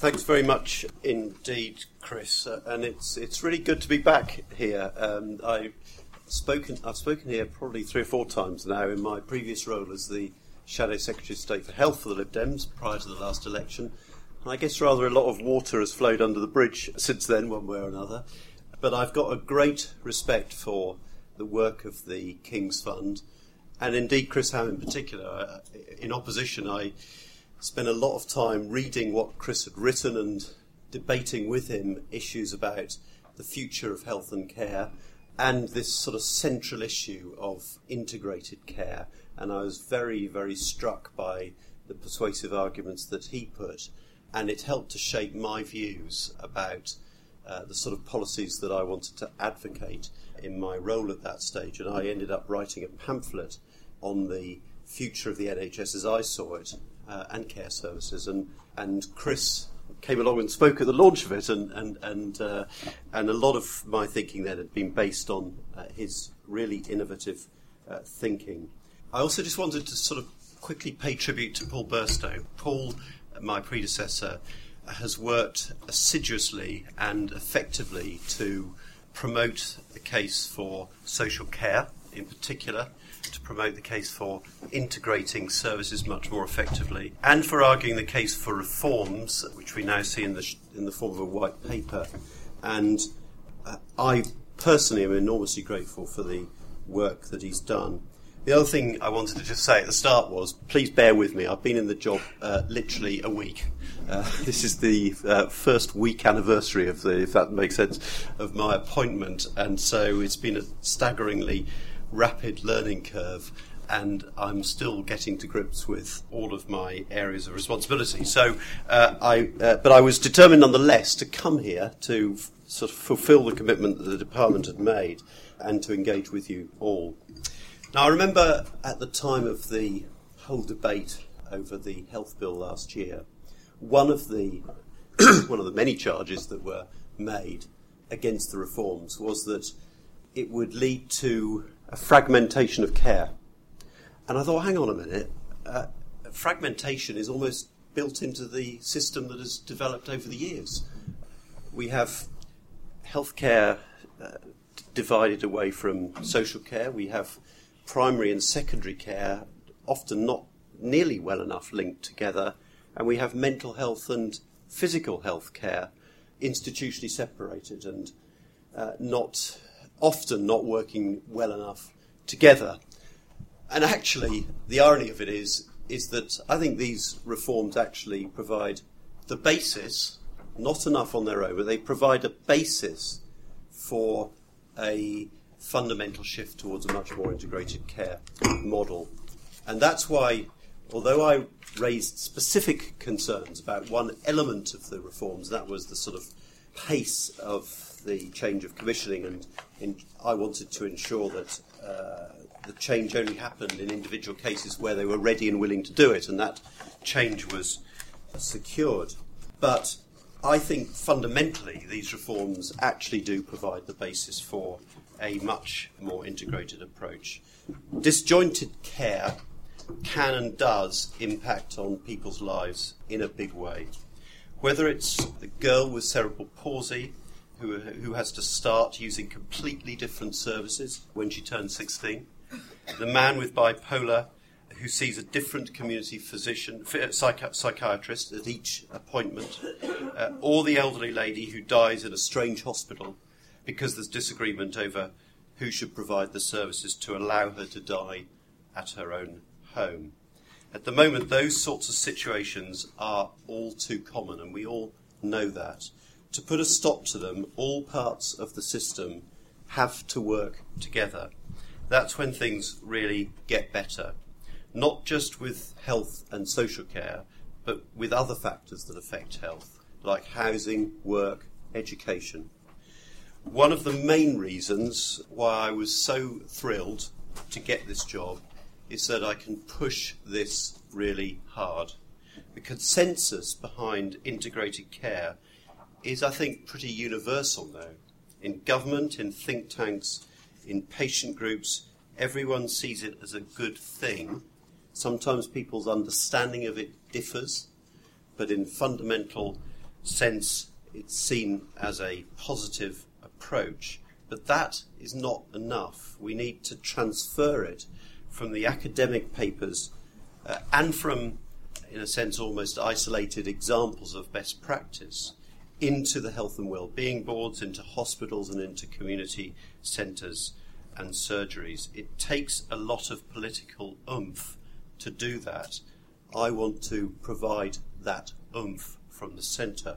Thanks very much indeed, Chris. Uh, and it's it's really good to be back here. Um, I spoken I've spoken here probably three or four times now in my previous role as the Shadow Secretary of State for Health for the Lib Dems prior to the last election. And I guess rather a lot of water has flowed under the bridge since then, one way or another. But I've got a great respect for the work of the King's Fund, and indeed Chris Howe in particular. Uh, in opposition, I spent a lot of time reading what Chris had written and debating with him issues about the future of health and care and this sort of central issue of integrated care. And I was very, very struck by the persuasive arguments that he put, and it helped to shape my views about uh, the sort of policies that I wanted to advocate in my role at that stage. And I ended up writing a pamphlet on the future of the NHS as I saw it uh, and care services. And, and Chris came along and spoke at the launch of it, and and and uh, and a lot of my thinking then had been based on uh, his really innovative uh, thinking. I also just wanted to sort of quickly pay tribute to Paul Burstow. Paul, my predecessor, has worked assiduously and effectively to promote the case for social care in particular to promote the case for integrating services much more effectively, and for arguing the case for reforms, which we now see in the, in the form of a white paper. And uh, I personally am enormously grateful for the work that he's done. The other thing I wanted to just say at the start was please bear with me. I've been in the job uh, literally a week. Uh, this is the uh, first week anniversary of the, if that makes sense, of my appointment, and so it's been a staggeringly rapid learning curve and I'm still getting to grips with all of my areas of responsibility. So, uh, I, uh, but I was determined nonetheless to come here to f- sort of fulfil the commitment that the department had made and to engage with you all. Now, I remember at the time of the whole debate over the health bill last year, one of the one of the many charges that were made against the reforms was that it would lead to a fragmentation of care. And I thought, hang on a minute, uh, fragmentation is almost built into the system that has developed over the years. We have healthcare uh, divided away from social care. We have primary and secondary care often not nearly well enough linked together. And we have mental health and physical health care institutionally separated and uh, not often not working well enough together. And actually, the irony of it is, is that I think these reforms actually provide the basis, not enough on their own, but they provide a basis for a fundamental shift towards a much more integrated care model. And that's why, although I raised specific concerns about one element of the reforms, that was the sort of pace of the change of commissioning, and in, I wanted to ensure that uh, the change only happened in individual cases where they were ready and willing to do it, and that change was secured. But I think fundamentally these reforms actually do provide the basis for a much more integrated approach. Disjointed care can and does impact on people's lives in a big way. Whether it's the girl with cerebral palsy who, who has to start using completely different services when she turns 16, the man with bipolar who sees a different community physician, psychi- psychiatrist at each appointment, uh, or the elderly lady who dies in a strange hospital because there's disagreement over who should provide the services to allow her to die at her own home. At the moment, those sorts of situations are all too common, and we all know that to put a stop to them, all parts of the system have to work together. That's when things really get better. Not just with health and social care, but with other factors that affect health, like housing, work, education. One of the main reasons why I was so thrilled to get this job is that I can push this really hard. The consensus behind integrated care is, I think, pretty universal now. In government, in think tanks, in patient groups, everyone sees it as a good thing. Sometimes people's understanding of it differs, but in fundamental sense it's seen as a positive approach. But that is not enough. We need to transfer it from the academic papers uh, and from, in a sense, almost isolated examples of best practice into the health and well-being boards, into hospitals and into community centres and surgeries. It takes a lot of political oomph to do that. I want to provide that oomph from the centre.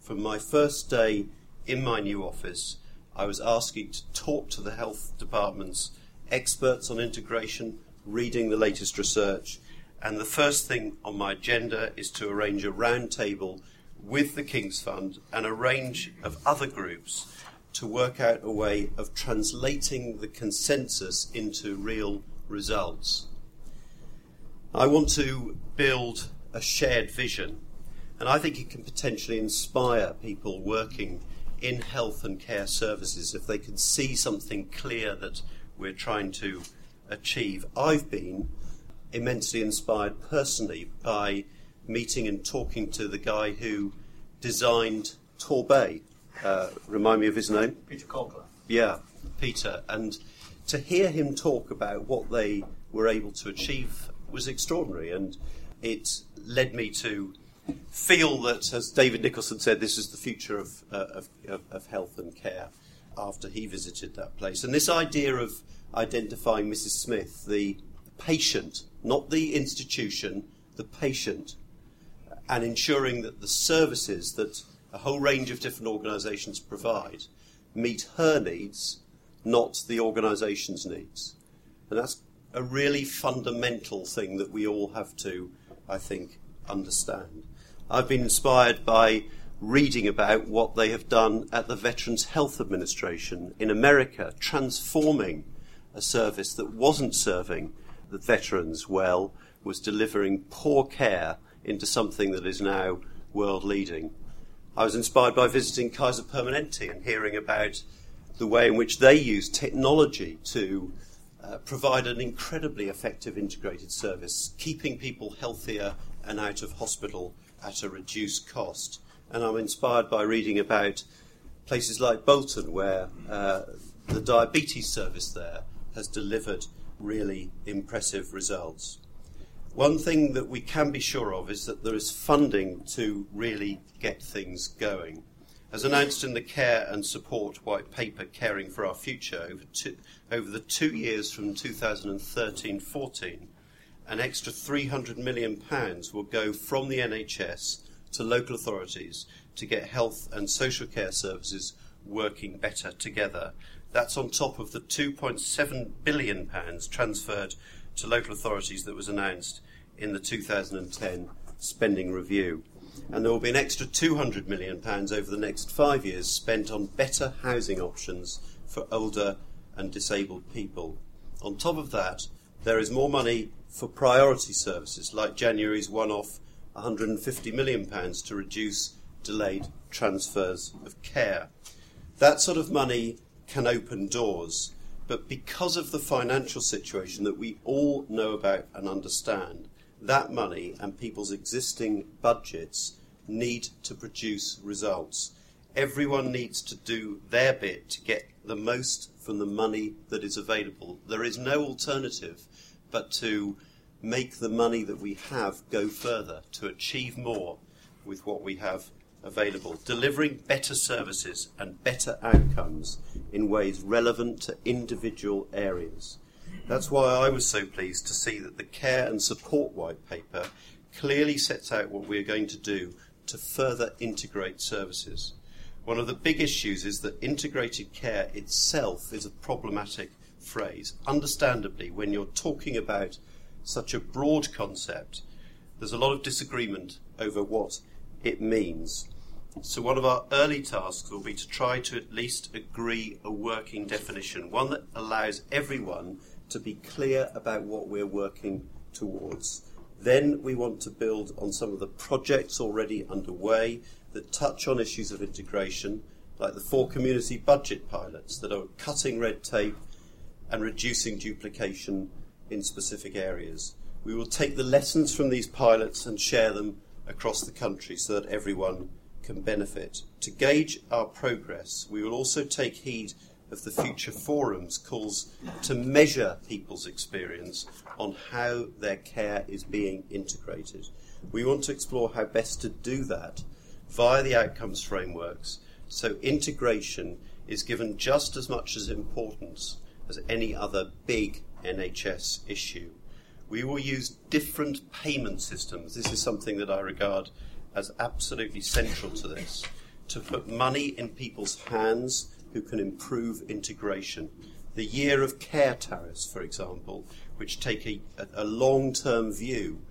From my first day in my new office, I was asking to talk to the health department's experts on integration, reading the latest research, and the first thing on my agenda is to arrange a roundtable with the King's Fund and a range of other groups to work out a way of translating the consensus into real results. I want to build a shared vision, and I think it can potentially inspire people working in health and care services if they can see something clear that we're trying to achieve. I've been immensely inspired personally by meeting and talking to the guy who designed Torbay. Uh, remind me of his name? Peter Conkler. Yeah, Peter. And to hear him talk about what they were able to achieve was extraordinary. And it led me to feel that, as David Nicholson said, this is the future of, uh, of, of health and care after he visited that place. And this idea of identifying Mrs. Smith, the patient, not the institution, the patient, and ensuring that the services that a whole range of different organisations provide meet her needs, not the organisation's needs. And that's a really fundamental thing that we all have to, I think, understand. I've been inspired by reading about what they have done at the Veterans Health Administration in America, transforming a service that wasn't serving the veterans well, was delivering poor care into something that is now world leading. I was inspired by visiting Kaiser Permanente and hearing about the way in which they use technology to uh, provide an incredibly effective integrated service, keeping people healthier and out of hospital at a reduced cost. And I'm inspired by reading about places like Bolton, where uh, the diabetes service there has delivered really impressive results. One thing that we can be sure of is that there is funding to really get things going. As announced in the Care and Support White Paper, Caring for Our Future, over, two, over the two years from 2013 14, an extra £300 million will go from the NHS to local authorities to get health and social care services working better together. That's on top of the £2.7 billion transferred to local authorities that was announced in the 2010 spending review. And there will be an extra £200 million over the next five years spent on better housing options for older and disabled people. On top of that, there is more money for priority services like January's one off £150 million to reduce delayed transfers of care. That sort of money can open doors, but because of the financial situation that we all know about and understand, that money and people's existing budgets need to produce results. Everyone needs to do their bit to get the most from the money that is available. There is no alternative but to make the money that we have go further, to achieve more with what we have available, delivering better services and better outcomes in ways relevant to individual areas. That's why I was so pleased to see that the Care and Support White Paper clearly sets out what we are going to do to further integrate services. One of the big issues is that integrated care itself is a problematic phrase. Understandably, when you're talking about such a broad concept, there's a lot of disagreement over what it means. So, one of our early tasks will be to try to at least agree a working definition, one that allows everyone to be clear about what we're working towards. Then we want to build on some of the projects already underway that touch on issues of integration, like the four community budget pilots that are cutting red tape and reducing duplication in specific areas. We will take the lessons from these pilots and share them across the country so that everyone can benefit. To gauge our progress, we will also take heed of the Future Forum's calls to measure people's experience on how their care is being integrated. We want to explore how best to do that via the outcomes frameworks so integration is given just as much as importance as any other big NHS issue. We will use different payment systems. This is something that I regard as absolutely central to this to put money in people's hands who can improve integration. The year of care tariffs, for example, which take a, a long term view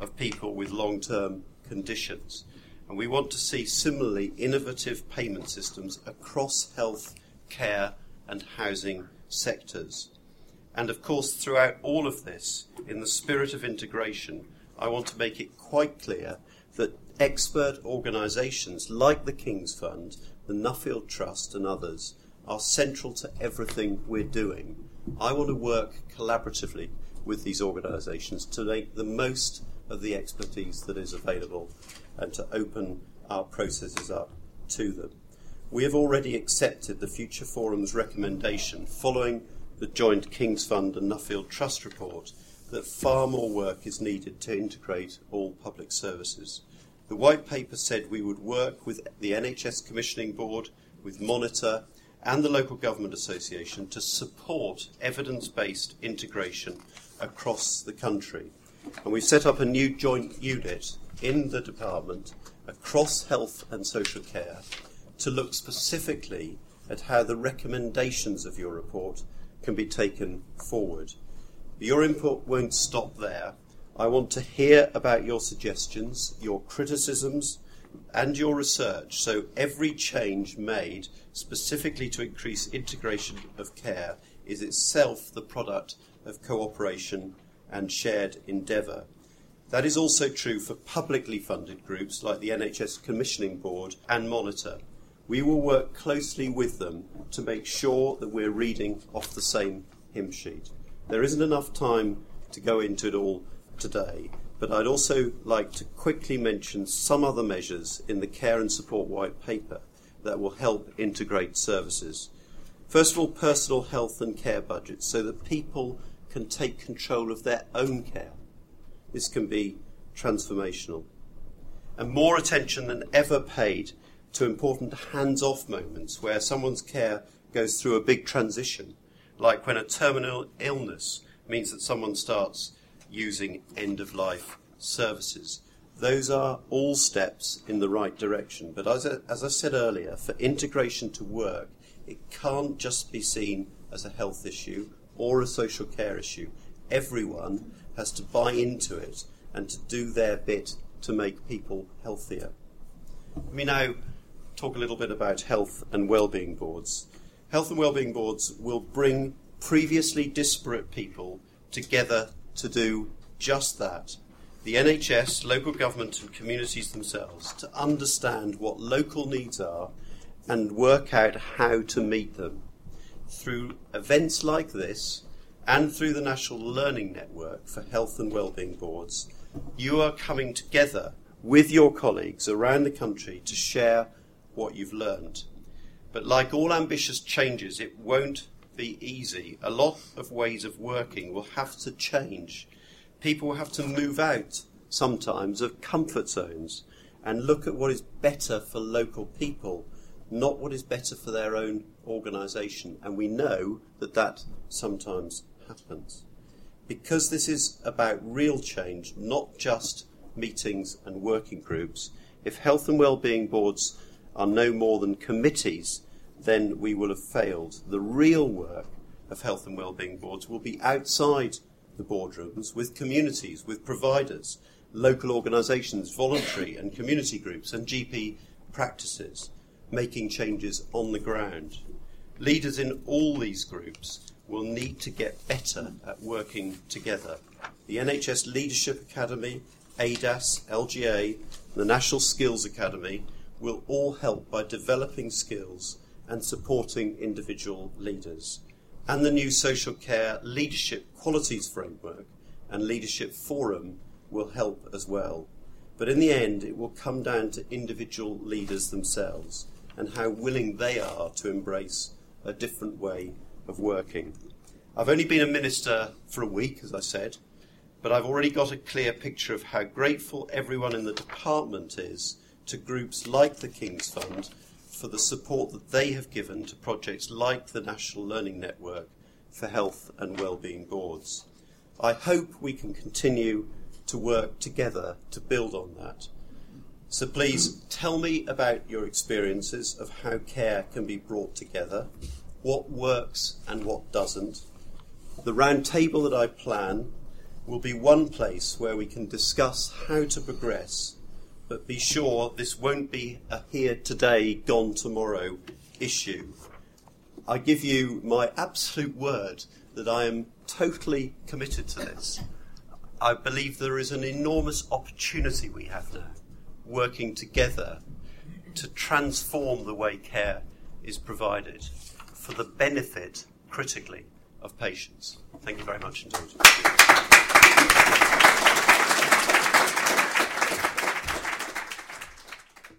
of people with long term conditions. And we want to see similarly innovative payment systems across health, care, and housing sectors. And of course, throughout all of this, in the spirit of integration, I want to make it quite clear that expert organisations like the King's Fund, the Nuffield Trust, and others are central to everything we're doing. I want to work collaboratively with these organisations to make the most of the expertise that is available and to open our processes up to them. We have already accepted the Future Forum's recommendation following the joint King's Fund and Nuffield Trust report that far more work is needed to integrate all public services. The white paper said we would work with the NHS Commissioning Board, with Monitor, and the Local Government Association to support evidence based integration across the country. And we've set up a new joint unit in the department across health and social care to look specifically at how the recommendations of your report can be taken forward. Your input won't stop there. I want to hear about your suggestions, your criticisms, and your research so every change made specifically to increase integration of care is itself the product of cooperation and shared endeavour. That is also true for publicly funded groups like the NHS Commissioning Board and Monitor. We will work closely with them to make sure that we're reading off the same hymn sheet. There isn't enough time to go into it all today, but I'd also like to quickly mention some other measures in the Care and Support White Paper that will help integrate services. First of all, personal health and care budgets so that people can take control of their own care. This can be transformational. And more attention than ever paid to important hands off moments where someone's care goes through a big transition, like when a terminal illness means that someone starts using end of life services. Those are all steps in the right direction. But as I, as I said earlier, for integration to work, it can't just be seen as a health issue or a social care issue. Everyone has to buy into it and to do their bit to make people healthier. Let me now talk a little bit about health and well-being boards. Health and well-being boards will bring previously disparate people together to do just that. The NHS, local government, and communities themselves to understand what local needs are and work out how to meet them. Through events like this and through the National Learning Network for Health and Wellbeing Boards, you are coming together with your colleagues around the country to share what you've learned. But like all ambitious changes, it won't be easy. A lot of ways of working will have to change. People will have to move out sometimes of comfort zones and look at what is better for local people, not what is better for their own organisation. And we know that that sometimes happens. Because this is about real change, not just meetings and working groups, if health and well-being boards are no more than committees, then we will have failed. The real work of health and well-being boards will be outside the boardrooms with communities, with providers, local organisations, voluntary and community groups, and GP practices, making changes on the ground. Leaders in all these groups will need to get better at working together. The NHS Leadership Academy, ADASS, LGA, the National Skills Academy will all help by developing skills and supporting individual leaders. And the new Social Care Leadership Qualities Framework and Leadership Forum will help as well. But in the end, it will come down to individual leaders themselves and how willing they are to embrace a different way of working. I've only been a minister for a week, as I said, but I've already got a clear picture of how grateful everyone in the department is to groups like the King's Fund for the support that they have given to projects like the National Learning Network for Health and Wellbeing Boards. I hope we can continue to work together to build on that. So please tell me about your experiences of how care can be brought together, what works and what doesn't. The roundtable that I plan will be one place where we can discuss how to progress, but be sure this won't be a here today, gone tomorrow issue. I give you my absolute word that I am totally committed to this. I believe there is an enormous opportunity we have now working together to transform the way care is provided for the benefit, critically, of patients. Thank you very much indeed.